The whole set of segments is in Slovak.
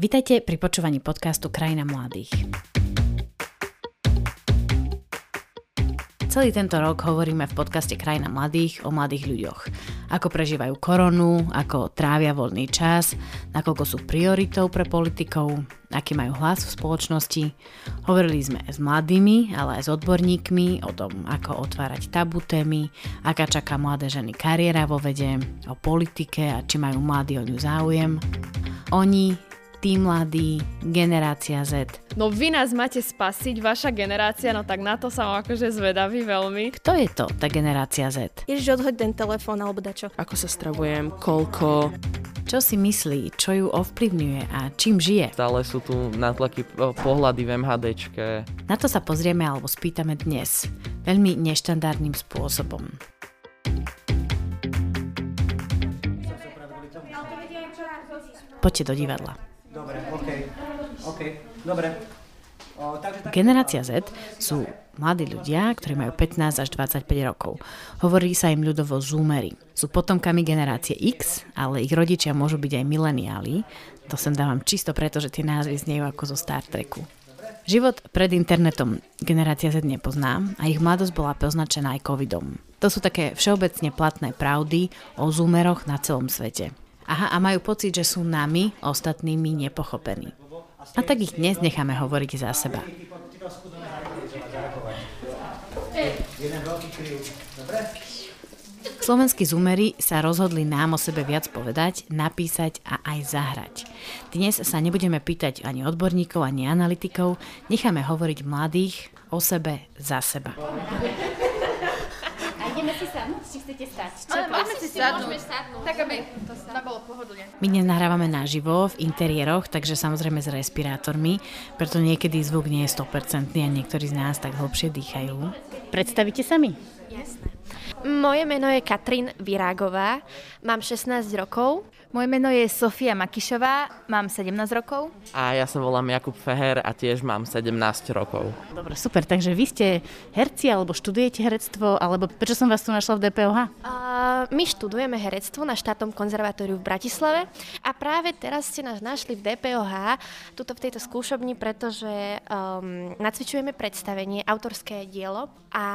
Vitajte pri počúvaní podcastu Krajina mladých. Celý tento rok hovoríme v podcaste Krajina mladých o mladých ľuďoch. Ako prežívajú koronu, ako trávia voľný čas, nakoľko sú prioritou pre politikov, aký majú hlas v spoločnosti. Hovorili sme s mladými, ale aj s odborníkmi o tom, ako otvárať tabu témy, aká čaká mladé ženy kariéra vo vede, o politike a či majú mladí o ňu záujem. Oni, tí mladí, generácia Z. No vy nás máte spasiť, vaša generácia, no tak na to som akože zvedavý veľmi. Kto je to, tá generácia Z? Ježiš, odhoď ten telefón alebo dačo. Ako sa stravujem, koľko. Čo si myslí, čo ju ovplyvňuje a čím žije? Stále sú tu natlaky pohľady v MHDčke. Na to sa pozrieme alebo spýtame dnes. Veľmi neštandardným spôsobom. Poďte do divadla. Dobre, OK, OK, dobre. O, takže tak... Generácia Z sú mladí ľudia, ktorí majú 15 až 25 rokov. Hovorí sa im ľudovo zoomery. Sú potomkami generácie X, ale ich rodičia môžu byť aj mileniáli. To sem dávam čisto preto, že tie názvy zniejú ako zo Star Treku. Život pred internetom generácia Z nepozná a ich mladosť bola poznačená aj covidom. To sú také všeobecne platné pravdy o zoomeroch na celom svete. Aha, a majú pocit, že sú nami, ostatnými, nepochopení. A tak ich dnes necháme hovoriť za seba. Slovenskí zoomery sa rozhodli nám o sebe viac povedať, napísať a aj zahrať. Dnes sa nebudeme pýtať ani odborníkov, ani analytikov, necháme hovoriť mladých o sebe za seba ideme si sadnúť, či chcete stať? Čo Ale môžeme si sadnúť. sadnúť. Tak, aby to sa bolo pohodlne. My dnes nahrávame naživo v interiéroch, takže samozrejme s respirátormi, preto niekedy zvuk nie je 100% a niektorí z nás tak hlbšie dýchajú. Predstavíte sa mi? Jasné. Moje meno je Katrin Virágová, mám 16 rokov. Moje meno je Sofia Makišová, mám 17 rokov. A ja sa volám Jakub Feher a tiež mám 17 rokov. Dobre, super, takže vy ste herci alebo študujete herectvo, alebo prečo som vás tu našla v DPOH? Uh, my študujeme herectvo na štátnom konzervatóriu v Bratislave a práve teraz ste nás našli v DPOH, tuto v tejto skúšobni, pretože um, nacvičujeme predstavenie, autorské dielo a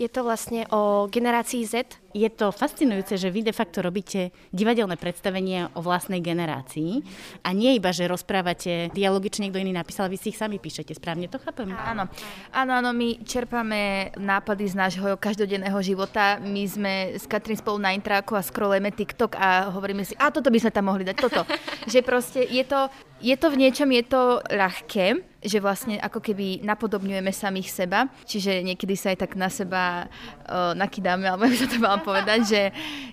je to vlastne o generácii Z, je to fascinujúce, že vy de facto robíte divadelné predstavenie o vlastnej generácii a nie iba, že rozprávate dialogy, či niekto iný napísal, vy si ich sami píšete, správne to chápem? Áno, áno, áno, my čerpame nápady z nášho každodenného života. My sme s Katrin spolu na intráku a scrollujeme TikTok a hovoríme si, a toto by sme tam mohli dať, toto. že proste je to, je to v niečom, je to ľahké, že vlastne ako keby napodobňujeme samých seba, čiže niekedy sa aj tak na seba uh, nakydáme, alebo by sa to mal povedať, že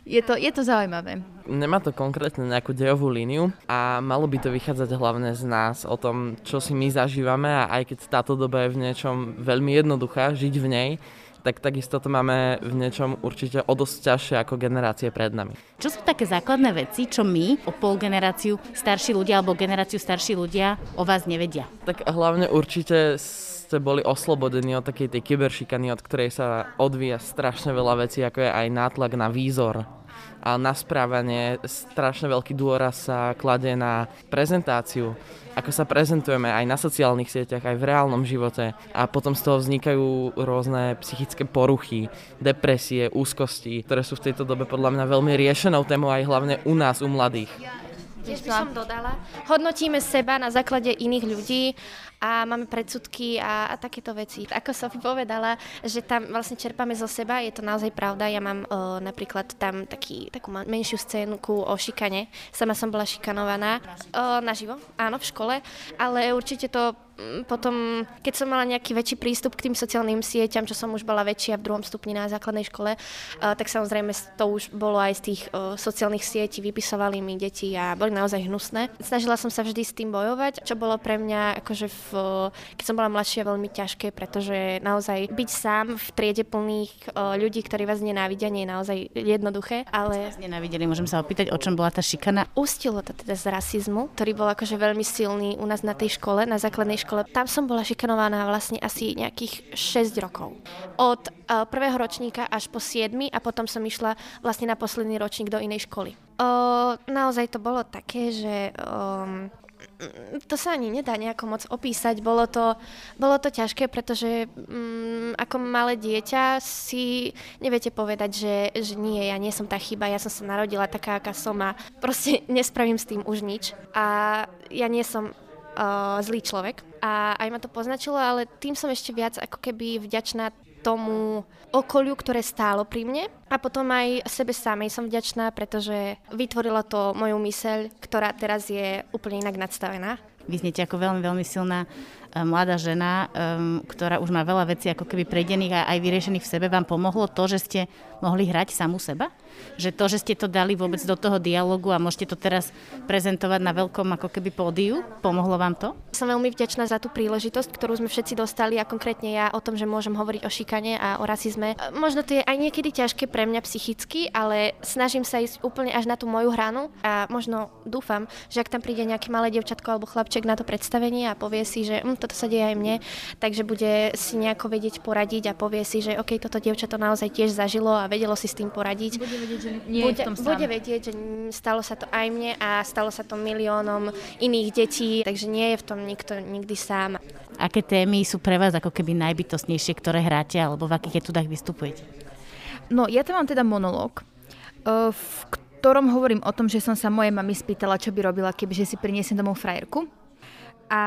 je to, je to zaujímavé. Nemá to konkrétne nejakú dejovú líniu a malo by to vychádzať hlavne z nás o tom, čo si my zažívame a aj keď táto doba je v niečom veľmi jednoduchá, žiť v nej, tak takisto to máme v niečom určite o dosť ťažšie ako generácie pred nami. Čo sú také základné veci, čo my o pol generáciu starší ľudia alebo generáciu starší ľudia o vás nevedia? Tak hlavne určite ste boli oslobodení od takej tej kyberšikany, od ktorej sa odvíja strašne veľa vecí, ako je aj nátlak na výzor, a na správanie strašne veľký dôraz sa kladie na prezentáciu, ako sa prezentujeme aj na sociálnych sieťach, aj v reálnom živote a potom z toho vznikajú rôzne psychické poruchy, depresie, úzkosti, ktoré sú v tejto dobe podľa mňa veľmi riešenou témou aj hlavne u nás, u mladých. Tiež by som dodala. Hodnotíme seba na základe iných ľudí a máme predsudky a, a takéto veci. Ako Sofie povedala, že tam vlastne čerpame zo seba, je to naozaj pravda. Ja mám o, napríklad tam taký, takú menšiu scénku o šikane. Sama som bola šikanovaná o, naživo, áno, v škole, ale určite to Mm, potom, keď som mala nejaký väčší prístup k tým sociálnym sieťam, čo som už bola väčšia v druhom stupni na základnej škole, uh, tak samozrejme to už bolo aj z tých sociálnych sietí, vypisovali mi deti a boli naozaj hnusné. Snažila som sa vždy s tým bojovať, čo bolo pre mňa, akože v, keď som bola mladšia, veľmi ťažké, pretože naozaj byť sám v triede plných uh, ľudí, ktorí vás nenávidia, nie je naozaj jednoduché. Ale... Vás nenávideli, môžem sa opýtať, o čom bola tá šikana? Ustilo to teda z rasizmu, ktorý bol akože veľmi silný u nás na tej škole, na základnej škole. Tam som bola šikanovaná vlastne asi nejakých 6 rokov. Od uh, prvého ročníka až po 7 a potom som išla vlastne na posledný ročník do inej školy. Uh, naozaj to bolo také, že um, to sa ani nedá nejako moc opísať. Bolo to, bolo to ťažké, pretože mm, ako malé dieťa si neviete povedať, že, že nie, ja nie som tá chyba, ja som sa narodila taká, aká som a proste nespravím s tým už nič. A ja nie som uh, zlý človek a aj ma to poznačilo, ale tým som ešte viac ako keby vďačná tomu okoliu, ktoré stálo pri mne a potom aj sebe samej som vďačná, pretože vytvorila to moju myseľ, ktorá teraz je úplne inak nadstavená. Vy znete ako veľmi, veľmi silná mladá žena, um, ktorá už má veľa vecí ako keby prejdených a aj vyriešených v sebe, vám pomohlo to, že ste mohli hrať samú seba? Že to, že ste to dali vôbec do toho dialogu a môžete to teraz prezentovať na veľkom ako keby pódiu, pomohlo vám to? Som veľmi vďačná za tú príležitosť, ktorú sme všetci dostali a konkrétne ja o tom, že môžem hovoriť o šikane a o rasizme. Možno to je aj niekedy ťažké pre mňa psychicky, ale snažím sa ísť úplne až na tú moju hranu a možno dúfam, že ak tam príde nejaké malé devčatko alebo chlapček na to predstavenie a povie si, že hm, toto sa deje aj mne, takže bude si nejako vedieť poradiť a povie si, že OK, toto dievča to naozaj tiež zažilo a vedelo si s tým poradiť. Bude vedieť, že nie bude, je v tom sám. bude vedieť, že stalo sa to aj mne a stalo sa to miliónom iných detí, takže nie je v tom nikto nikdy sám. Aké témy sú pre vás ako keby najbytostnejšie, ktoré hráte alebo v akých etudách vystupujete? No, ja tam mám teda monológ, v ktorom hovorím o tom, že som sa mojej mami spýtala, čo by robila, kebyže si priniesem domov frajerku. A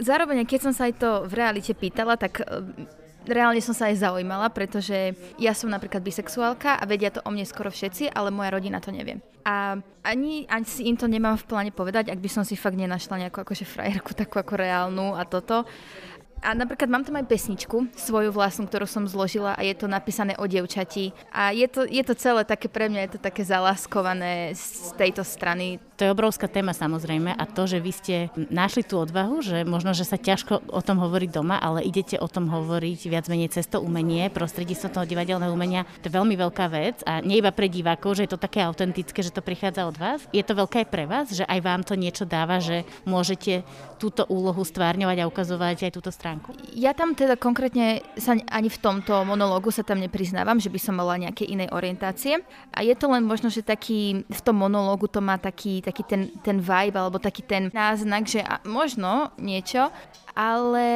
zároveň, keď som sa aj to v realite pýtala, tak e, reálne som sa aj zaujímala, pretože ja som napríklad bisexuálka a vedia to o mne skoro všetci, ale moja rodina to nevie. A ani, ani si im to nemám v pláne povedať, ak by som si fakt nenašla nejakú akože frajerku, takú ako reálnu a toto. A napríklad mám tam aj pesničku, svoju vlastnú, ktorú som zložila a je to napísané o dievčati. A je to, je to celé také pre mňa, je to také zaláskované z tejto strany. To je obrovská téma samozrejme a to, že vy ste našli tú odvahu, že možno, že sa ťažko o tom hovoriť doma, ale idete o tom hovoriť viac menej cez to umenie, prostredníctvom toho divadelného umenia. To je veľmi veľká vec a nie iba pre divákov, že je to také autentické, že to prichádza od vás. Je to veľké aj pre vás, že aj vám to niečo dáva, že môžete túto úlohu stvárňovať a ukazovať aj túto stránku? Ja tam teda konkrétne sa ani v tomto monológu sa tam nepriznávam, že by som mala nejaké inej orientácie. A je to len možno, že taký, v tom monológu to má taký, taký ten, ten vibe alebo taký ten náznak, že možno niečo, ale...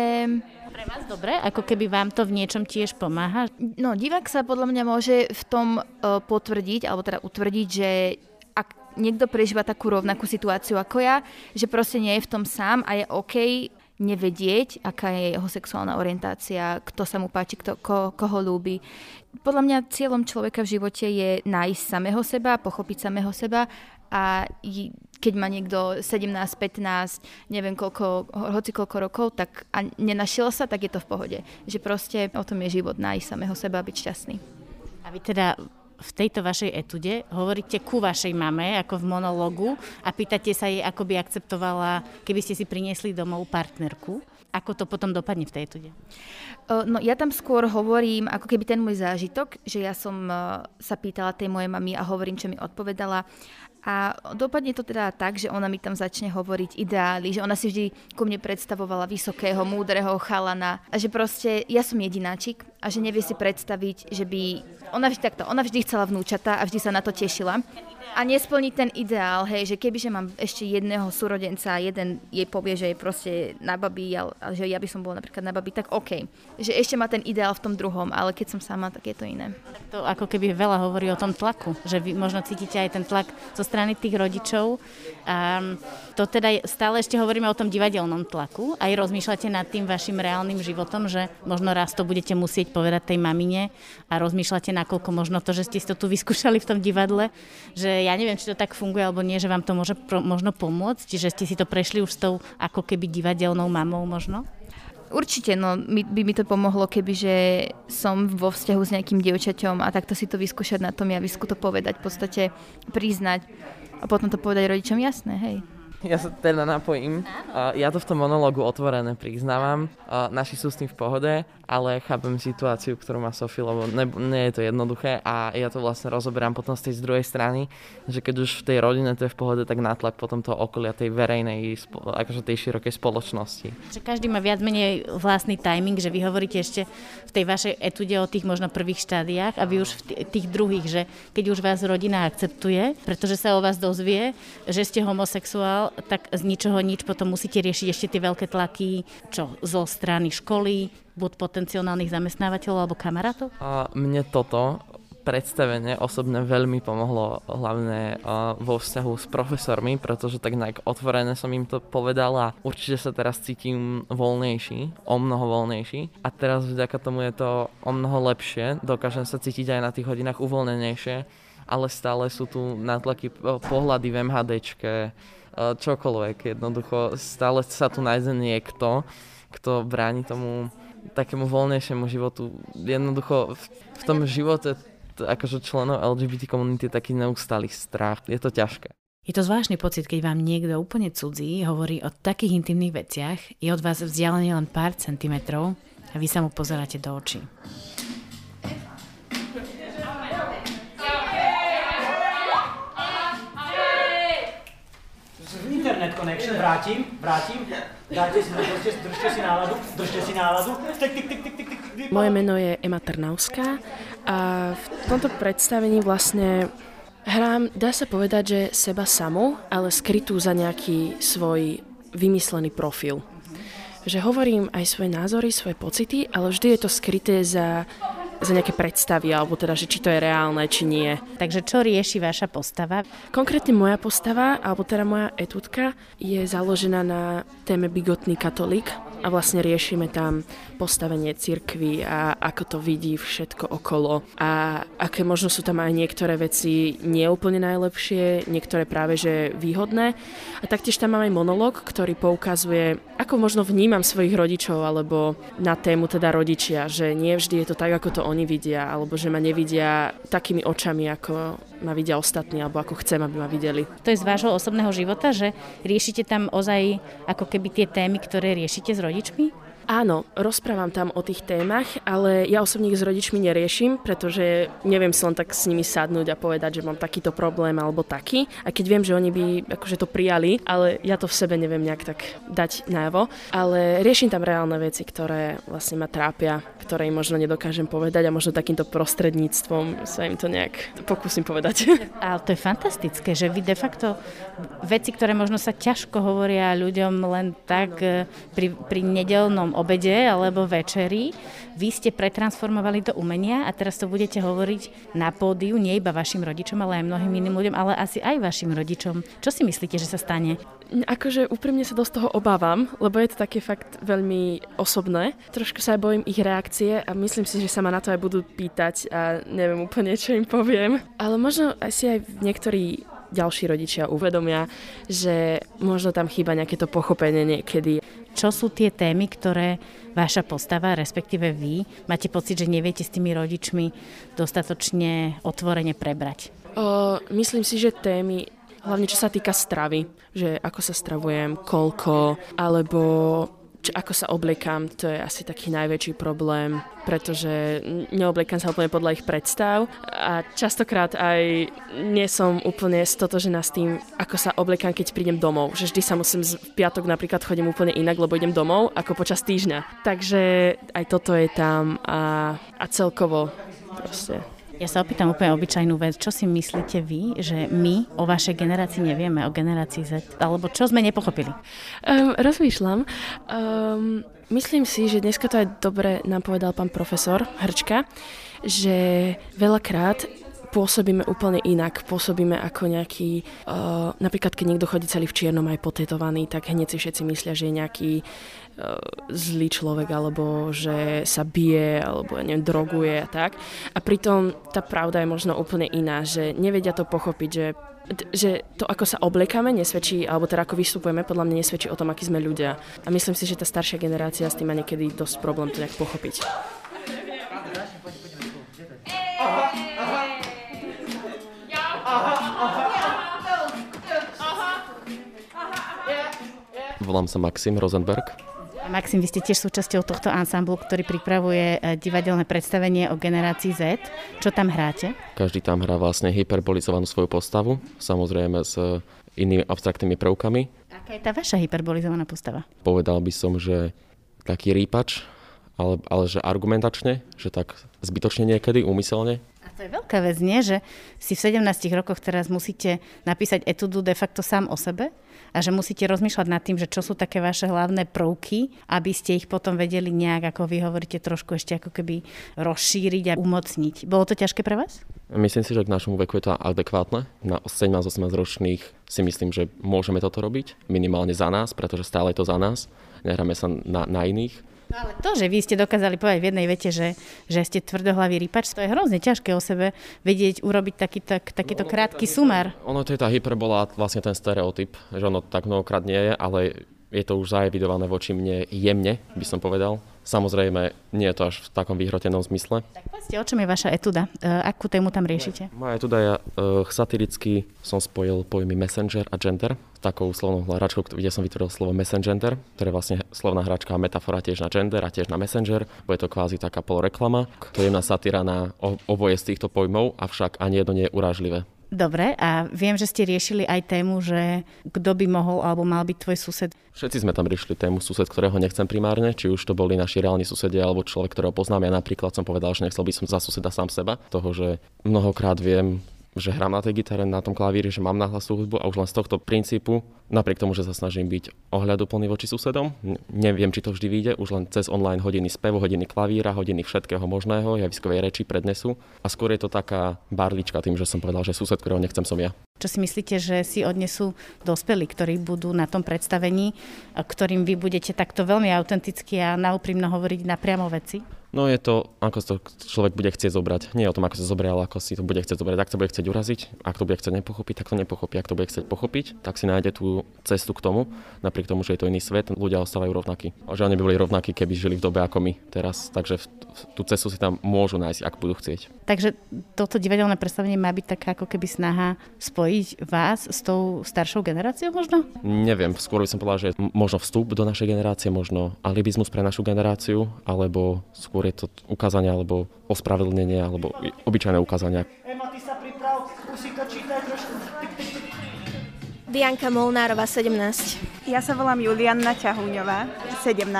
Pre vás dobre? Ako keby vám to v niečom tiež pomáha? No, divák sa podľa mňa môže v tom uh, potvrdiť, alebo teda utvrdiť, že ak niekto prežíva takú rovnakú situáciu ako ja, že proste nie je v tom sám a je OK nevedieť, aká je jeho sexuálna orientácia, kto sa mu páči, kto, ko, koho ľúbi. Podľa mňa cieľom človeka v živote je nájsť samého seba, pochopiť samého seba a keď má niekto 17, 15, neviem koľko, hoci koľko rokov, tak a nenašiel sa, tak je to v pohode. Že proste o tom je život, nájsť samého seba a byť šťastný. A vy teda v tejto vašej etude hovoríte ku vašej mame, ako v monologu a pýtate sa jej, ako by akceptovala, keby ste si priniesli domov partnerku. Ako to potom dopadne v tej etude? No ja tam skôr hovorím, ako keby ten môj zážitok, že ja som sa pýtala tej mojej mamy a hovorím, čo mi odpovedala a dopadne to teda tak, že ona mi tam začne hovoriť ideály, že ona si vždy ku mne predstavovala vysokého, múdreho chalana a že proste ja som jedináčik a že nevie si predstaviť, že by... Ona vždy takto, ona vždy chcela vnúčata a vždy sa na to tešila a nesplniť ten ideál, hej, že kebyže mám ešte jedného súrodenca a jeden jej povie, že je proste na babi, ale že ja by som bol napríklad na babi, tak OK. Že ešte má ten ideál v tom druhom, ale keď som sama, tak je to iné. To ako keby veľa hovorí o tom tlaku, že vy možno cítite aj ten tlak zo strany tých rodičov. A to teda stále ešte hovoríme o tom divadelnom tlaku. Aj rozmýšľate nad tým vašim reálnym životom, že možno raz to budete musieť povedať tej mamine a rozmýšľate nakoľko možno to, že ste to tu vyskúšali v tom divadle, že ja neviem, či to tak funguje alebo nie, že vám to môže pro, možno pomôcť, že ste si to prešli už s tou ako keby divadelnou mamou možno? Určite, no by, by mi to pomohlo, keby že som vo vzťahu s nejakým dievčaťom a takto si to vyskúšať na tom javisku, to povedať, v podstate priznať a potom to povedať rodičom, jasné, hej. Ja sa teda napojím. Ja to v tom monológu otvorené priznávam. Naši sú s tým v pohode, ale chápem situáciu, ktorú má Sofie, lebo ne, nie je to jednoduché a ja to vlastne rozoberám potom z tej z druhej strany, že keď už v tej rodine to je v pohode, tak nátlak potom toho okolia, tej verejnej, akože tej širokej spoločnosti. Že každý má viac menej vlastný timing, že vy hovoríte ešte v tej vašej etude o tých možno prvých štádiách a vy už v tých druhých, že keď už vás rodina akceptuje, pretože sa o vás dozvie, že ste homosexuál, tak z ničoho nič potom musíte riešiť ešte tie veľké tlaky, čo zo strany školy, buď potenciálnych zamestnávateľov alebo kamarátov? A mne toto predstavenie osobne veľmi pomohlo hlavne vo vzťahu s profesormi, pretože tak nejak otvorené som im to povedal a určite sa teraz cítim voľnejší, o mnoho voľnejší. A teraz vďaka tomu je to o mnoho lepšie, dokážem sa cítiť aj na tých hodinách uvoľnenejšie, ale stále sú tu natlaky pohľady v MHDčke, čokoľvek, jednoducho stále sa tu nájde niekto, kto bráni tomu takému voľnejšiemu životu. Jednoducho v, v tom živote akože členov LGBT komunity je taký neustály strach. Je to ťažké. Je to zvláštny pocit, keď vám niekto úplne cudzí hovorí o takých intimných veciach, je od vás vzdialený len pár centimetrov a vy sa mu pozeráte do očí. Connection, vrátim, vrátim. Dáte si, držte, držte si náladu, držte si náladu. Tik, tik, tik, tik, tik, tik. Moje meno je Ema Trnavská a v tomto predstavení vlastne hrám, dá sa povedať, že seba samou, ale skrytú za nejaký svoj vymyslený profil. Že hovorím aj svoje názory, svoje pocity, ale vždy je to skryté za za nejaké predstavy, alebo teda, že či to je reálne, či nie. Takže čo rieši vaša postava? Konkrétne moja postava, alebo teda moja etúdka, je založená na téme bigotný katolík a vlastne riešime tam postavenie cirkvy a ako to vidí všetko okolo a aké možno sú tam aj niektoré veci neúplne najlepšie, niektoré práve že výhodné. A taktiež tam mám aj monolog, ktorý poukazuje, ako možno vnímam svojich rodičov alebo na tému teda rodičia, že nie vždy je to tak, ako to oni vidia, alebo že ma nevidia takými očami, ako ma vidia ostatní, alebo ako chcem, aby ma videli. To je z vášho osobného života, že riešite tam ozaj ako keby tie témy, ktoré riešite s rodičmi? Áno, rozprávam tam o tých témach, ale ja osobne ich s rodičmi neriešim, pretože neviem si len tak s nimi sadnúť a povedať, že mám takýto problém alebo taký. A keď viem, že oni by akože to prijali, ale ja to v sebe neviem nejak tak dať najavo. Ale riešim tam reálne veci, ktoré vlastne ma trápia, ktoré im možno nedokážem povedať a možno takýmto prostredníctvom sa im to nejak pokúsim povedať. Ale to je fantastické, že vy de facto veci, ktoré možno sa ťažko hovoria ľuďom len tak eh, pri, pri nedelnom obede alebo večeri. Vy ste pretransformovali do umenia a teraz to budete hovoriť na pódiu, nie iba vašim rodičom, ale aj mnohým iným ľuďom, ale asi aj vašim rodičom. Čo si myslíte, že sa stane? Akože úprimne sa dosť toho obávam, lebo je to také fakt veľmi osobné. Trošku sa aj bojím ich reakcie a myslím si, že sa ma na to aj budú pýtať a neviem úplne, čo im poviem. Ale možno aj si aj niektorí ďalší rodičia uvedomia, že možno tam chýba nejaké to pochopenie niekedy. Čo sú tie témy, ktoré vaša postava, respektíve vy, máte pocit, že neviete s tými rodičmi dostatočne otvorene prebrať? O, myslím si, že témy hlavne čo sa týka stravy, že ako sa stravujem, koľko, alebo či ako sa obliekam, to je asi taký najväčší problém, pretože neobliekam sa úplne podľa ich predstav a častokrát aj nie som úplne stotožená s tým, ako sa obliekam, keď prídem domov. Že vždy sa musím v piatok napríklad chodím úplne inak, lebo idem domov, ako počas týždňa. Takže aj toto je tam a, a celkovo proste ja sa opýtam úplne obyčajnú vec. Čo si myslíte vy, že my o vašej generácii nevieme, o generácii Z? Alebo čo sme nepochopili? Um, rozmýšľam. Um, myslím si, že dneska to aj dobre nám povedal pán profesor Hrčka, že veľakrát pôsobíme úplne inak. Pôsobíme ako nejaký, uh, napríklad keď niekto chodí celý v čiernom aj potetovaný, tak hneď si všetci myslia, že je nejaký zlý človek, alebo že sa bije, alebo ja neviem, droguje a tak. A pritom tá pravda je možno úplne iná, že nevedia to pochopiť, že že to, ako sa obliekame, nesvedčí, alebo teda ako vystupujeme, podľa mňa nesvedčí o tom, akí sme ľudia. A myslím si, že tá staršia generácia s tým má niekedy dosť problém to nejak pochopiť. Volám sa Maxim Rosenberg. Maxim, vy ste tiež súčasťou tohto ansamblu, ktorý pripravuje e, divadelné predstavenie o generácii Z. Čo tam hráte? Každý tam hrá vlastne hyperbolizovanú svoju postavu, samozrejme s inými abstraktnými prvkami. Aká je tá vaša hyperbolizovaná postava? Povedal by som, že taký rýpač, ale, ale že argumentačne, že tak zbytočne niekedy, úmyselne. A To je veľká vec, nie? Že si v 17 rokoch teraz musíte napísať etudu de facto sám o sebe a že musíte rozmýšľať nad tým, že čo sú také vaše hlavné prvky, aby ste ich potom vedeli nejak, ako vy hovoríte, trošku ešte ako keby rozšíriť a umocniť. Bolo to ťažké pre vás? Myslím si, že k našemu veku je to adekvátne. Na 17-18 ročných si myslím, že môžeme toto robiť, minimálne za nás, pretože stále je to za nás. Nehráme sa na, na iných. No ale to, že vy ste dokázali povedať v jednej vete, že, že ste tvrdohlavý rypač, to je hrozne ťažké o sebe vedieť, urobiť taký, tak, takýto krátky sumár. Ono to je tá hyperbola, vlastne ten stereotyp, že ono tak mnohokrát nie je, ale je to už zaevidované voči mne jemne, by som povedal. Samozrejme, nie je to až v takom vyhrotenom zmysle. Tak povedzte, o čom je vaša etuda? E, akú tému tam riešite? Moja etuda je, uh, satiricky som spojil pojmy messenger a gender takou slovnou hračkou, kde som vytvoril slovo messenger, ktoré je vlastne slovná hračka a metafora tiež na gender a tiež na messenger. Bude to kvázi taká poloreklama. To je na satyra na oboje z týchto pojmov, avšak ani jedno nie je urážlivé. Dobre, a viem, že ste riešili aj tému, že kto by mohol alebo mal byť tvoj sused. Všetci sme tam riešili tému sused, ktorého nechcem primárne, či už to boli naši reálni susedia alebo človek, ktorého poznám. Ja napríklad som povedal, že nechcel by som za suseda sám seba, toho, že mnohokrát viem že hrám na tej gitare, na tom klavíri, že mám nahlasú hudbu a už len z tohto princípu, napriek tomu, že sa snažím byť ohľaduplný voči susedom, neviem, či to vždy vyjde, už len cez online hodiny spevu, hodiny klavíra, hodiny všetkého možného, javiskovej reči, prednesu a skôr je to taká barlička tým, že som povedal, že sused, ktorého nechcem som ja. Čo si myslíte, že si odnesú dospelí, ktorí budú na tom predstavení, ktorým vy budete takto veľmi autenticky a naúprimno hovoriť na priamo veci? No je to, ako to človek bude chcieť zobrať. Nie o tom, ako sa zobrie, ale ako si to bude chcieť zobrať. Ak to bude chcieť uraziť, ak to bude chcieť nepochopiť, tak to nepochopí. Ak to bude chcieť pochopiť, tak si nájde tú cestu k tomu, napriek tomu, že je to iný svet, ľudia ostávajú rovnakí. A že oni by boli rovnakí, keby žili v dobe ako my teraz. Takže v, v, tú cestu si tam môžu nájsť, ak budú chcieť. Takže toto divadelné predstavenie má byť taká ako keby snaha spojiť vás s tou staršou generáciou možno? Neviem, skôr by som povedal, že možno vstup do našej generácie, možno alibizmus pre našu generáciu, alebo skôr skôr je to ukázanie alebo ospravedlnenie alebo obyčajné ukázania. Ema, ty sa priprav, si to čítaj trošku. Bianka Molnárova, 17. Ja sa volám Julianna Ťahúňová, 17.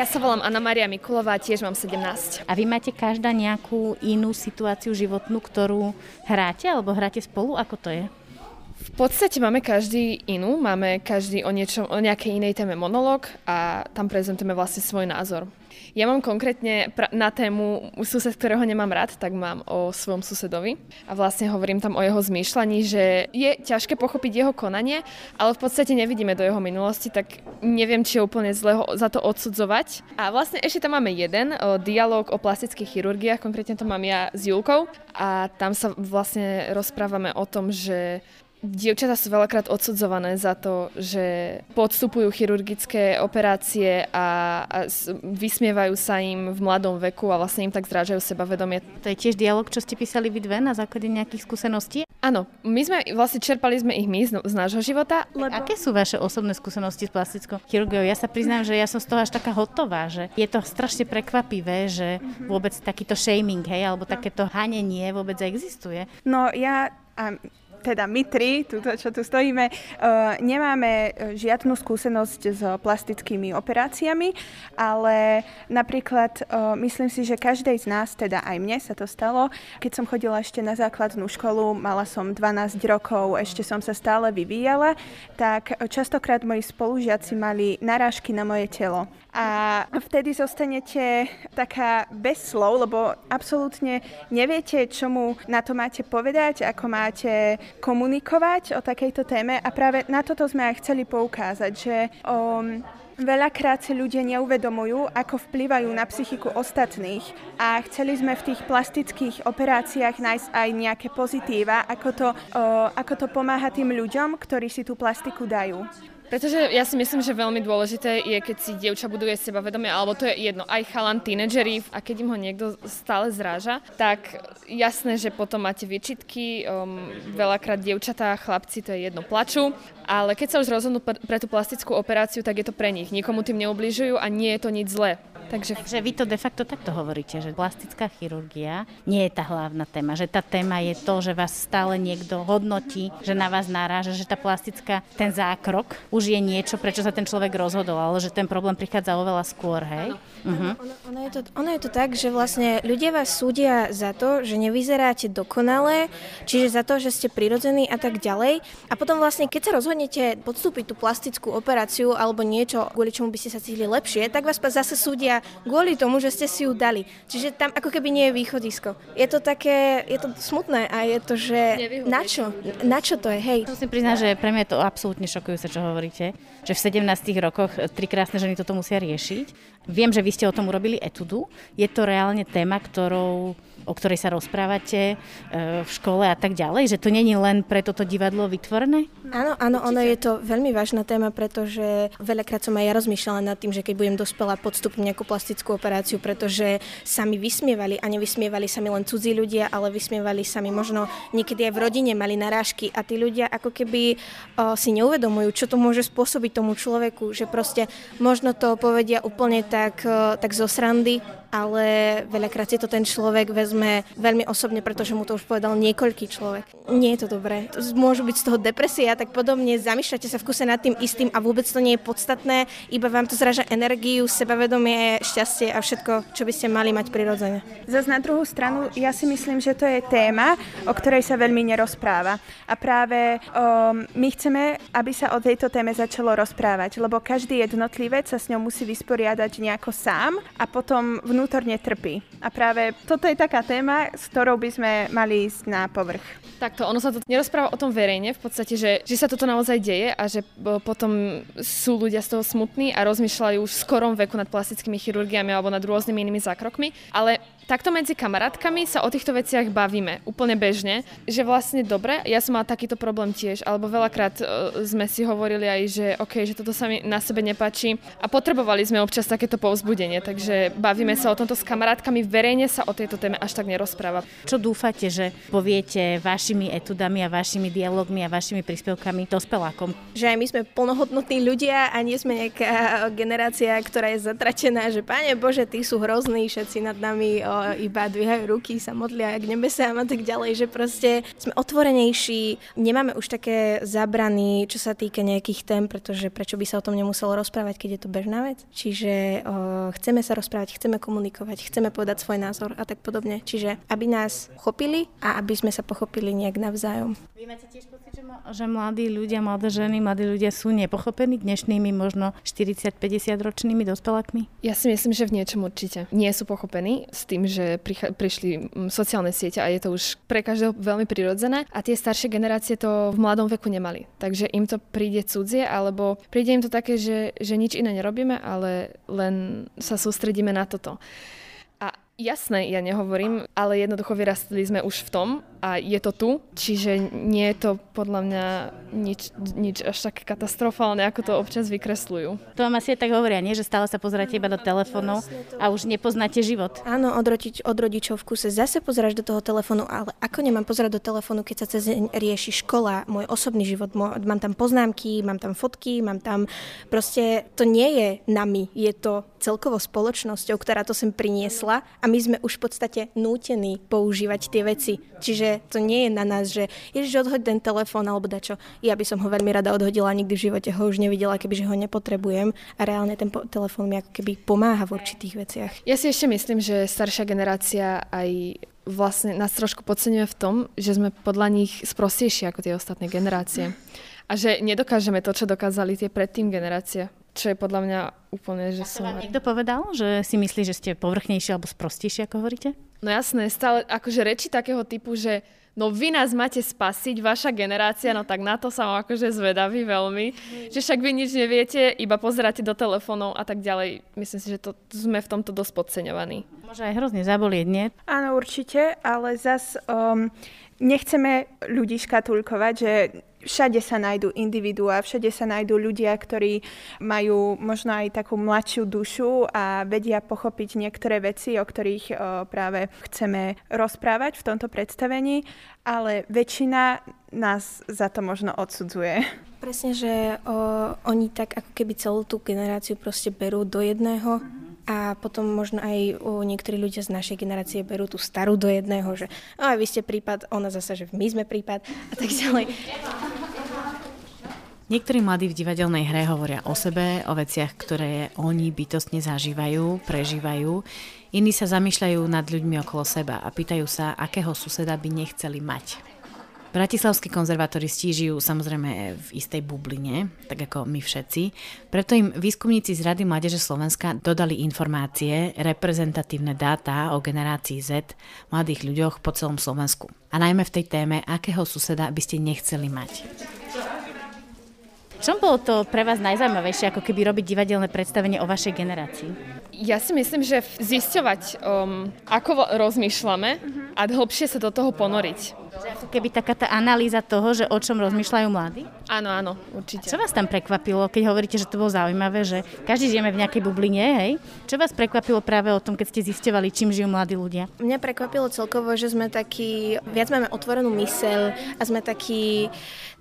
Ja sa volám Anna Maria Mikulová, tiež mám 17. A vy máte každá nejakú inú situáciu životnú, ktorú hráte, alebo hráte spolu? Ako to je? V podstate máme každý inú, máme každý o, niečom, o nejakej inej téme monolog a tam prezentujeme vlastne svoj názor. Ja mám konkrétne pra- na tému sused, ktorého nemám rád, tak mám o svojom susedovi a vlastne hovorím tam o jeho zmýšľaní, že je ťažké pochopiť jeho konanie, ale v podstate nevidíme do jeho minulosti, tak neviem, či je úplne zle ho za to odsudzovať. A vlastne ešte tam máme jeden o, dialog o plastických chirurgiách, konkrétne to mám ja s Julkou a tam sa vlastne rozprávame o tom, že Dievčatá sú veľakrát odsudzované za to, že podstupujú chirurgické operácie a, a vysmievajú sa im v mladom veku a vlastne im tak zrážajú sebavedomie. To je tiež dialog, čo ste písali vy dve na základe nejakých skúseností? Áno, my sme vlastne čerpali sme ich my z, z nášho života. Lebo... Aké sú vaše osobné skúsenosti s plastickou chirurgiou? Ja sa priznám, že ja som z toho až taká hotová, že je to strašne prekvapivé, že vôbec takýto shaming, hej, alebo takéto hanenie vôbec existuje. No ja a teda my tri, tuto, čo tu stojíme, uh, nemáme žiadnu skúsenosť s plastickými operáciami, ale napríklad uh, myslím si, že každej z nás, teda aj mne sa to stalo, keď som chodila ešte na základnú školu, mala som 12 rokov, ešte som sa stále vyvíjala, tak častokrát moji spolužiaci mali narážky na moje telo. A vtedy zostanete taká bez slov, lebo absolútne neviete, čomu na to máte povedať, ako máte komunikovať o takejto téme. A práve na toto sme aj chceli poukázať, že um, Veľakrát si ľudia neuvedomujú, ako vplyvajú na psychiku ostatných a chceli sme v tých plastických operáciách nájsť aj nejaké pozitíva, ako to, o, ako to pomáha tým ľuďom, ktorí si tú plastiku dajú. Pretože ja si myslím, že veľmi dôležité je, keď si dievča buduje seba vedomie, alebo to je jedno, aj chalan, tínedžeri, a keď im ho niekto stále zráža, tak jasné, že potom máte výčitky, um, veľakrát dievčatá, chlapci, to je jedno, plaču, ale keď sa už rozhodnú pre tú plastickú operáciu, tak je to pre nich. Nikomu tým neubližujú a nie je to nič zlé. Takže... Takže vy to de facto takto hovoríte, že plastická chirurgia nie je tá hlavná téma, že tá téma je to, že vás stále niekto hodnotí, že na vás naráža, že tá plastická, ten zákrok už je niečo, prečo sa ten človek rozhodol, ale že ten problém prichádza oveľa skôr, hej? Uh-huh. Ono, ono, je to, ono je to tak, že vlastne ľudia vás súdia za to, že nevyzeráte dokonale, čiže za to, že ste prirodzení a tak ďalej. A potom vlastne, keď sa rozhodnete podstúpiť tú plastickú operáciu alebo niečo, kvôli čomu by ste sa cítili lepšie, tak vás zase súdia kvôli tomu, že ste si ju dali. Čiže tam ako keby nie je východisko. Je to také, je to smutné a je to, že na čo? Na čo to je, hej? Musím priznať, že pre mňa je to absolútne šokujúce, čo hovoríte, že v 17 rokoch tri krásne ženy toto musia riešiť. Viem, že vy ste o tom urobili etudu. Je to reálne téma, ktorou o ktorej sa rozprávate e, v škole a tak ďalej? Že to není len pre toto divadlo vytvorené? Áno, áno, ono je to veľmi vážna téma, pretože veľakrát som aj ja rozmýšľala nad tým, že keď budem dospelá, podstúpim nejakú plastickú operáciu, pretože sa mi vysmievali a nevysmievali sa mi len cudzí ľudia, ale vysmievali sa mi možno niekedy aj v rodine mali narážky a tí ľudia ako keby o, si neuvedomujú, čo to môže spôsobiť tomu človeku, že proste možno to povedia úplne tak, o, tak zo srandy, ale veľakrát si to ten človek vezme veľmi osobne, pretože mu to už povedal niekoľký človek. Nie je to dobré. Môžu byť z toho depresia, tak podobne. Zamýšľate sa v kuse nad tým istým a vôbec to nie je podstatné, iba vám to zraža energiu, sebavedomie, šťastie a všetko, čo by ste mali mať prirodzene. Zas na druhú stranu, ja si myslím, že to je téma, o ktorej sa veľmi nerozpráva. A práve um, my chceme, aby sa o tejto téme začalo rozprávať, lebo každý jednotlivec sa s ňou musí vysporiadať nejako sám a potom vnútorne trpí. A práve toto je taká téma, s ktorou by sme mali ísť na povrch. Takto, ono sa to nerozpráva o tom verejne, v podstate, že, že sa toto naozaj deje a že potom sú ľudia z toho smutní a rozmýšľajú už v skorom veku nad plastickými chirurgiami alebo nad rôznymi inými zákrokmi. Ale takto medzi kamarátkami sa o týchto veciach bavíme úplne bežne, že vlastne dobre, ja som mala takýto problém tiež, alebo veľakrát uh, sme si hovorili aj, že OK, že toto sa mi na sebe nepáči a potrebovali sme občas takéto povzbudenie, takže bavíme sa o tomto s kamarátkami, verejne sa o tejto téme až tak nerozpráva. Čo dúfate, že poviete vašimi etudami a vašimi dialogmi a vašimi príspevkami dospelákom? Že aj my sme plnohodnotní ľudia a nie sme nejaká generácia, ktorá je zatračená, že páne Bože, tí sú hrozní, všetci nad nami o, iba dvíhajú ruky, sa modlia k nebesám a tak ďalej, že proste sme otvorenejší, nemáme už také zabrany, čo sa týka nejakých tém, pretože prečo by sa o tom nemuselo rozprávať, keď je to bežná vec. Čiže o, chceme sa rozprávať, chceme komunikovať chceme povedať svoj názor a tak podobne. Čiže aby nás chopili a aby sme sa pochopili nejak navzájom. Vy máte tiež pocit, že, že mladí ľudia, mladé ženy, mladí ľudia sú nepochopení dnešnými možno 40-50 ročnými dospelákmi? Ja si myslím, že v niečom určite. Nie sú pochopení s tým, že prišli sociálne siete a je to už pre každého veľmi prirodzené a tie staršie generácie to v mladom veku nemali. Takže im to príde cudzie alebo príde im to také, že, že nič iné nerobíme, ale len sa sústredíme na toto. Jasné, ja nehovorím, ale jednoducho vyrastli sme už v tom a je to tu, čiže nie je to podľa mňa nič, nič až tak katastrofálne, ako to občas vykresľujú. To vám asi tak hovoria, nie? Že stále sa pozeráte iba do telefónu a už nepoznáte život. Áno, od, rodič, od rodičov v kuse zase pozeráš do toho telefónu, ale ako nemám pozerať do telefónu, keď sa cez rieši škola, môj osobný život, môj, mám tam poznámky, mám tam fotky, mám tam proste, to nie je nami, je to celkovo spoločnosťou, ktorá to sem priniesla a my sme už v podstate nútení používať tie veci. Čiže to nie je na nás, že ježiš, odhoď ten telefón alebo dačo. Ja by som ho veľmi rada odhodila, nikdy v živote ho už nevidela, kebyže ho nepotrebujem a reálne ten po- telefón mi ako keby pomáha v určitých veciach. Ja si ešte myslím, že staršia generácia aj vlastne nás trošku podceňuje v tom, že sme podľa nich sprostejší ako tie ostatné generácie. A že nedokážeme to, čo dokázali tie predtým generácie čo je podľa mňa úplne, že som... Niekto povedal, že si myslí, že ste povrchnejšie alebo sprostejšie, ako hovoríte? No jasné, stále akože reči takého typu, že no vy nás máte spasiť, vaša generácia, no tak na to som akože zvedavý veľmi, že však vy nič neviete, iba pozeráte do telefónov a tak ďalej. Myslím si, že to, sme v tomto dosť podceňovaní. Môže aj hrozne zabolieť, nie? Áno, určite, ale zas um, nechceme ľudí škatulkovať, že všade sa nájdú individuá, všade sa nájdú ľudia, ktorí majú možno aj takú mladšiu dušu a vedia pochopiť niektoré veci, o ktorých o, práve chceme rozprávať v tomto predstavení, ale väčšina nás za to možno odsudzuje. Presne, že o, oni tak ako keby celú tú generáciu proste berú do jedného. Mm-hmm a potom možno aj u niektorí ľudia z našej generácie berú tú starú do jedného, že no, vy ste prípad, ona zase, že my sme prípad a tak ďalej. Niektorí mladí v divadelnej hre hovoria o sebe, o veciach, ktoré oni bytostne zažívajú, prežívajú. Iní sa zamýšľajú nad ľuďmi okolo seba a pýtajú sa, akého suseda by nechceli mať. Bratislavskí konzervatoristi žijú samozrejme v istej bubline, tak ako my všetci. Preto im výskumníci z Rady Mládeže Slovenska dodali informácie, reprezentatívne dáta o generácii Z, mladých ľuďoch po celom Slovensku. A najmä v tej téme, akého suseda by ste nechceli mať. Čo bolo to pre vás najzaujímavejšie, ako keby robiť divadelné predstavenie o vašej generácii? Ja si myslím, že zisťovať, um, ako rozmýšľame a hlbšie sa do toho ponoriť. Že ako keby taká tá analýza toho, že o čom rozmýšľajú mladí? Áno, áno, určite. Čo vás tam prekvapilo, keď hovoríte, že to bolo zaujímavé, že každý žijeme v nejakej bubline, hej? Čo vás prekvapilo práve o tom, keď ste zisťovali, čím žijú mladí ľudia? Mňa prekvapilo celkovo, že sme takí, viac máme otvorenú myseľ a sme takí,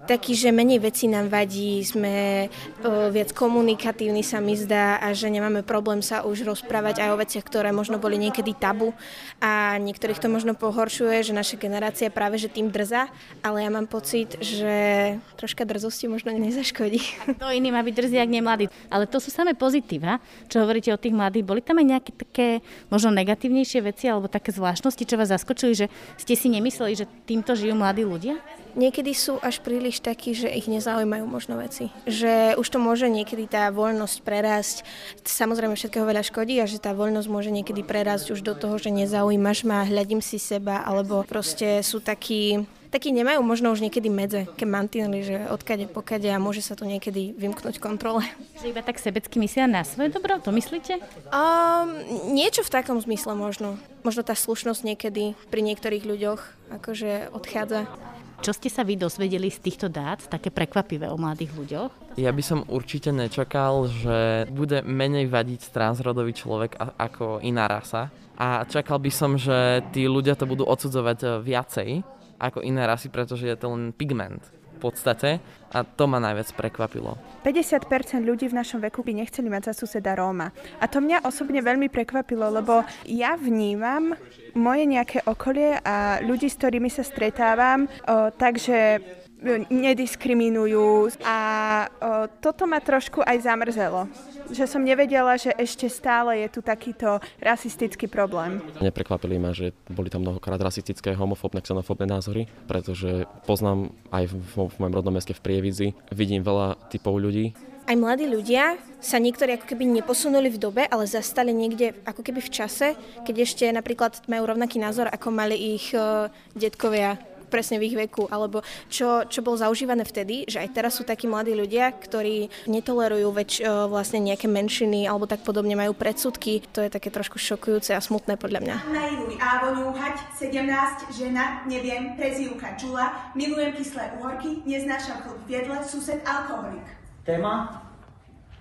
taký, že menej veci nám vadí, sme o, viac komunikatívni sa mi zdá a že nemáme problém sa už rozprávať aj o veciach, ktoré možno boli niekedy tabu a niektorých to možno pohoršuje, že naša generácia práve že tým drza, ale ja mám pocit, že troška drzosti možno nezaškodí. A to iný má byť drzý, ak nie mladý. Ale to sú samé pozitíva, čo hovoríte o tých mladých. Boli tam aj nejaké také možno negatívnejšie veci alebo také zvláštnosti, čo vás zaskočili, že ste si nemysleli, že týmto žijú mladí ľudia? Niekedy sú až príliš takí, že ich nezaujímajú možno veci. Že už to môže niekedy tá voľnosť prerásť. Samozrejme všetkého veľa škodí a že tá voľnosť môže niekedy prerásť už do toho, že nezaujímaš ma, hľadím si seba, alebo proste sú takí takí nemajú možno už niekedy medze, keď mantinely, že odkade pokade a môže sa to niekedy vymknúť kontrole. Že iba tak sebecky myslia na svoje dobro, to myslíte? Um, niečo v takom zmysle možno. Možno tá slušnosť niekedy pri niektorých ľuďoch akože odchádza. Čo ste sa vy dozvedeli z týchto dát, také prekvapivé o mladých ľuďoch? Ja by som určite nečakal, že bude menej vadiť transrodový človek ako iná rasa. A čakal by som, že tí ľudia to budú odsudzovať eh, viacej ako iné rasy, pretože je to len pigment v podstate a to ma najviac prekvapilo. 50% ľudí v našom veku by nechceli mať za suseda Róma. A to mňa osobne veľmi prekvapilo, lebo ja vnímam moje nejaké okolie a ľudí, s ktorými sa stretávam, o, takže nediskriminujú a o, toto ma trošku aj zamrzelo. Že som nevedela, že ešte stále je tu takýto rasistický problém. Neprekvapili ma, že boli tam mnohokrát rasistické, homofóbne, xenofóbne názory, pretože poznám aj v, v mojom rodnom meste v Prievidzi, vidím veľa typov ľudí, aj mladí ľudia sa niektorí ako keby neposunuli v dobe, ale zastali niekde ako keby v čase, keď ešte napríklad majú rovnaký názor, ako mali ich uh, detkovia presne v ich veku, alebo čo, čo bolo zaužívané vtedy, že aj teraz sú takí mladí ľudia, ktorí netolerujú väč, vlastne nejaké menšiny alebo tak podobne majú predsudky. To je také trošku šokujúce a smutné podľa mňa. Najluj Ávo ňúhať, 17, žena, neviem, prezývka Čula, milujem kyslé uhorky, neznášam chlb v jedle, sused alkoholik. Téma?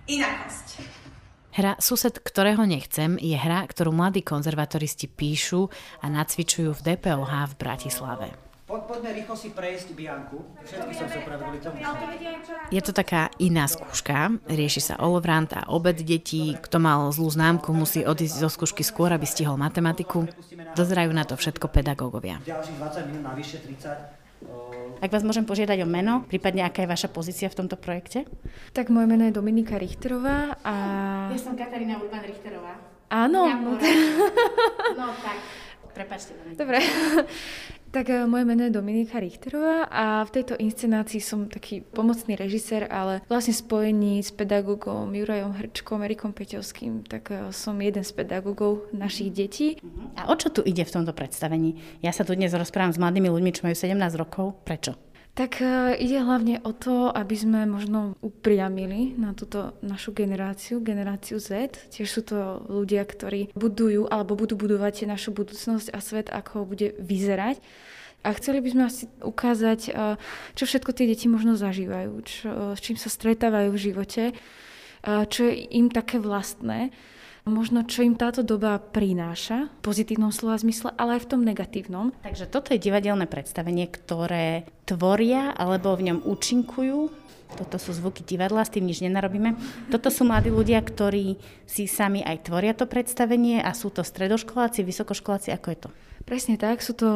Inakosť. Hra Sused, ktorého nechcem, je hra, ktorú mladí konzervatoristi píšu a nacvičujú v DPOH v Bratislave. Po, poďme rýchlo si prejsť Bianku. Všetky som sa kvôli tomu. Je to taká iná skúška. Rieši sa olovrant a obed detí. Kto mal zlú známku, musí odísť zo skúšky skôr, aby stihol matematiku. Dozerajú na to všetko pedagógovia. Ďalších 20 minút, navyše 30. Ak vás môžem požiadať o meno, prípadne aká je vaša pozícia v tomto projekte? Tak moje meno je Dominika Richterová a... Ja som Katarína Urban Richterová. Áno. No, no tak, prepačte. Dobre. Tak e, moje meno je Dominika Richterová a v tejto inscenácii som taký pomocný režisér, ale vlastne spojení s pedagógom Jurajom Hrčkom, Erikom Peťovským, tak e, som jeden z pedagógov našich detí. A o čo tu ide v tomto predstavení? Ja sa tu dnes rozprávam s mladými ľuďmi, čo majú 17 rokov. Prečo? Tak e, ide hlavne o to, aby sme možno upriamili na túto našu generáciu, generáciu Z. Tiež sú to ľudia, ktorí budujú alebo budú budovať našu budúcnosť a svet, ako bude vyzerať. A chceli by sme asi ukázať, e, čo všetko tie deti možno zažívajú, čo, s čím sa stretávajú v živote, e, čo je im také vlastné možno čo im táto doba prináša, v pozitívnom slova zmysle, ale aj v tom negatívnom. Takže toto je divadelné predstavenie, ktoré tvoria alebo v ňom účinkujú toto sú zvuky divadla, s tým nič nenarobíme. Toto sú mladí ľudia, ktorí si sami aj tvoria to predstavenie a sú to stredoškoláci, vysokoškoláci, ako je to? Presne tak, sú to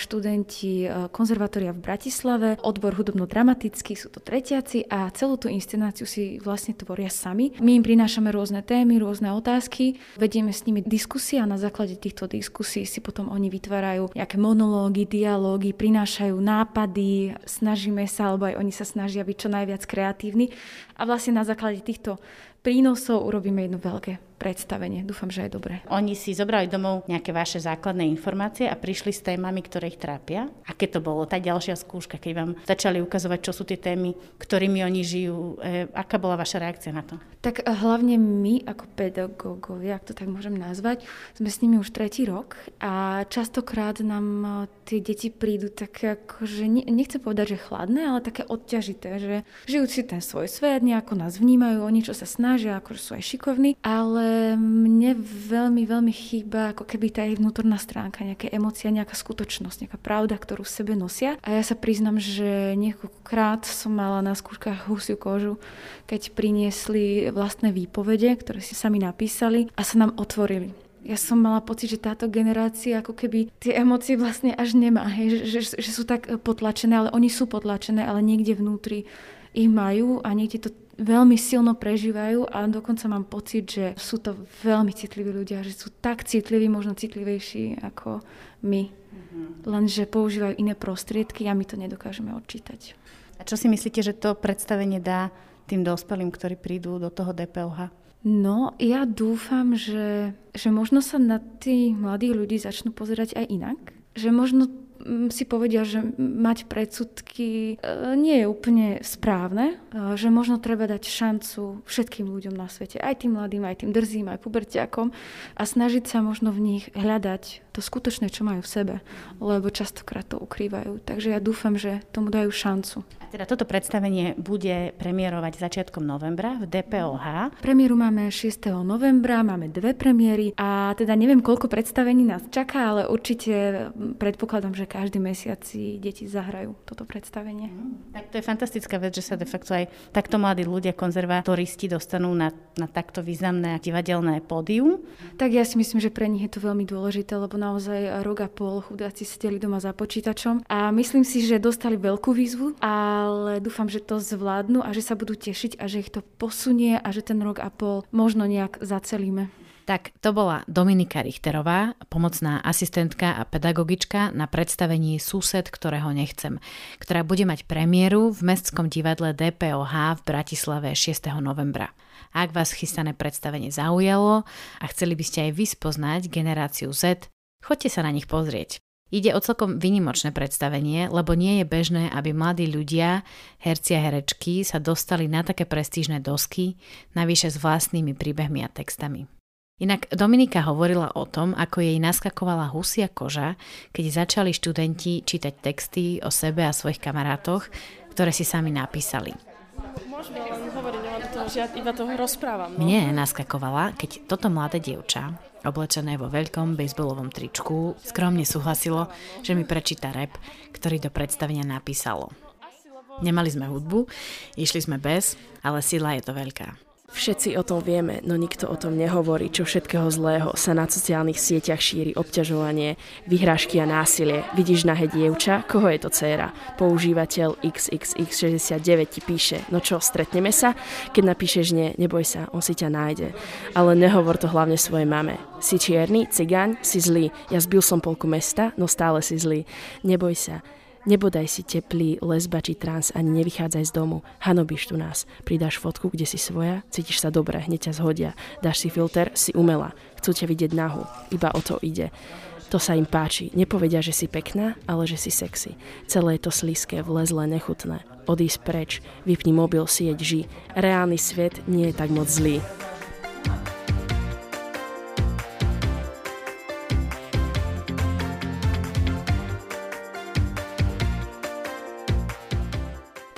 študenti konzervatória v Bratislave, odbor hudobno-dramatický, sú to tretiaci a celú tú inscenáciu si vlastne tvoria sami. My im prinášame rôzne témy, rôzne otázky, vedieme s nimi diskusie a na základe týchto diskusí si potom oni vytvárajú nejaké monológy, dialógy, prinášajú nápady, snažíme sa, alebo aj oni sa snažia byť čo najviac kreatívni a vlastne na základe týchto prínosov urobíme jedno veľké predstavenie. Dúfam, že je dobré. Oni si zobrali domov nejaké vaše základné informácie a prišli s témami, ktoré ich trápia. A keď to bolo tá ďalšia skúška, keď vám začali ukazovať, čo sú tie témy, ktorými oni žijú, e, aká bola vaša reakcia na to? Tak e, hlavne my ako pedagógovia, ak to tak môžem nazvať, sme s nimi už tretí rok a častokrát nám e, tie deti prídu také akože, nechcem povedať, že chladné, ale také odťažité, že žijú si ten svoj svet, nejako nás vnímajú, o niečo sa snažia, akože sú aj šikovní, ale mne veľmi, veľmi chýba ako keby tá ich vnútorná stránka, nejaké emócia, nejaká skutočnosť, nejaká pravda, ktorú v sebe nosia. A ja sa priznam, že niekoľkokrát som mala na skúškach husiu kožu, keď priniesli vlastné výpovede, ktoré si sami napísali a sa nám otvorili ja som mala pocit, že táto generácia ako keby tie emócie vlastne až nemá, hej, že, že, že sú tak potlačené, ale oni sú potlačené, ale niekde vnútri ich majú a niekde to veľmi silno prežívajú a dokonca mám pocit, že sú to veľmi citliví ľudia, že sú tak citliví, možno citlivejší ako my. Mm-hmm. Lenže používajú iné prostriedky a my to nedokážeme odčítať. A čo si myslíte, že to predstavenie dá tým dospelým, ktorí prídu do toho DPOH? No, ja dúfam, že, že možno sa na tých mladých ľudí začnú pozerať aj inak. Že možno si povedia, že mať predsudky e, nie je úplne správne, e, že možno treba dať šancu všetkým ľuďom na svete, aj tým mladým, aj tým drzým, aj pubertiakom a snažiť sa možno v nich hľadať to skutočné, čo majú v sebe, lebo častokrát to ukrývajú. Takže ja dúfam, že tomu dajú šancu. A teda toto predstavenie bude premiérovať začiatkom novembra v DPOH. Premiéru máme 6. novembra, máme dve premiéry a teda neviem, koľko predstavení nás čaká, ale určite predpokladám, že každý mesiac si deti zahrajú toto predstavenie. Mm, tak to je fantastická vec, že sa de facto aj takto mladí ľudia, konzervatoristi dostanú na, na takto významné divadelné pódium. Tak ja si myslím, že pre nich je to veľmi dôležité, lebo naozaj rok a pol chudáci sedeli doma za počítačom a myslím si, že dostali veľkú výzvu, ale dúfam, že to zvládnu a že sa budú tešiť a že ich to posunie a že ten rok a pol možno nejak zacelíme. Tak to bola Dominika Richterová, pomocná asistentka a pedagogička na predstavení Sused, ktorého nechcem, ktorá bude mať premiéru v Mestskom divadle DPOH v Bratislave 6. novembra. Ak vás chystané predstavenie zaujalo a chceli by ste aj vyspoznať generáciu Z, Choďte sa na nich pozrieť. Ide o celkom vynimočné predstavenie, lebo nie je bežné, aby mladí ľudia, herci a herečky sa dostali na také prestížne dosky, navyše s vlastnými príbehmi a textami. Inak Dominika hovorila o tom, ako jej naskakovala husia koža, keď začali študenti čítať texty o sebe a svojich kamarátoch, ktoré si sami napísali. Môžeme že ja iba to rozprávam. No? Mne naskakovala, keď toto mladé dievča oblečené vo veľkom bejsbolovom tričku, skromne súhlasilo, že mi prečíta rap, ktorý do predstavenia napísalo. Nemali sme hudbu, išli sme bez, ale sila je to veľká. Všetci o tom vieme, no nikto o tom nehovorí, čo všetkého zlého sa na sociálnych sieťach šíri obťažovanie, vyhrážky a násilie. Vidíš na dievča? Koho je to dcéra? Používateľ XXX69 ti píše, no čo, stretneme sa? Keď napíšeš nie, neboj sa, on si ťa nájde. Ale nehovor to hlavne svojej mame. Si čierny, cigaň, si zlý. Ja zbil som polku mesta, no stále si zlý. Neboj sa, Nebodaj si teplý, lesba či trans, ani nevychádzaj z domu. Hanobíš tu nás. Pridáš fotku, kde si svoja, cítiš sa dobre, hneď ťa zhodia. Dáš si filter, si umela. Chcú ťa vidieť nahu. Iba o to ide. To sa im páči. Nepovedia, že si pekná, ale že si sexy. Celé je to slízke, vlezlé, nechutné. Odísť preč, vypni mobil, sieť, ži. Reálny svet nie je tak moc zlý.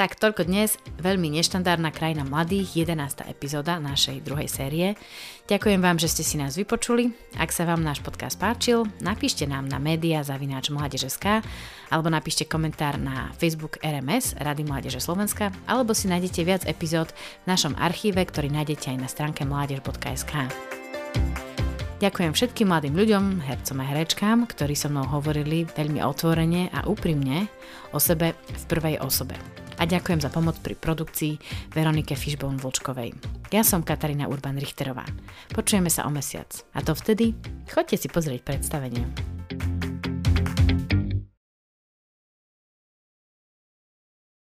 Tak toľko dnes, veľmi neštandardná krajina mladých, 11. epizóda našej druhej série. Ďakujem vám, že ste si nás vypočuli. Ak sa vám náš podcast páčil, napíšte nám na média zavináč mládež.sk alebo napíšte komentár na Facebook RMS Rady Mládeže Slovenska alebo si nájdete viac epizód v našom archíve, ktorý nájdete aj na stránke mládež.sk. Ďakujem všetkým mladým ľuďom, hercom a herečkám, ktorí so mnou hovorili veľmi otvorene a úprimne o sebe v prvej osobe. A ďakujem za pomoc pri produkcii Veronike Fishbone Vlčkovej. Ja som Katarína Urban Richterová. Počujeme sa o mesiac. A to vtedy, chodte si pozrieť predstavenie.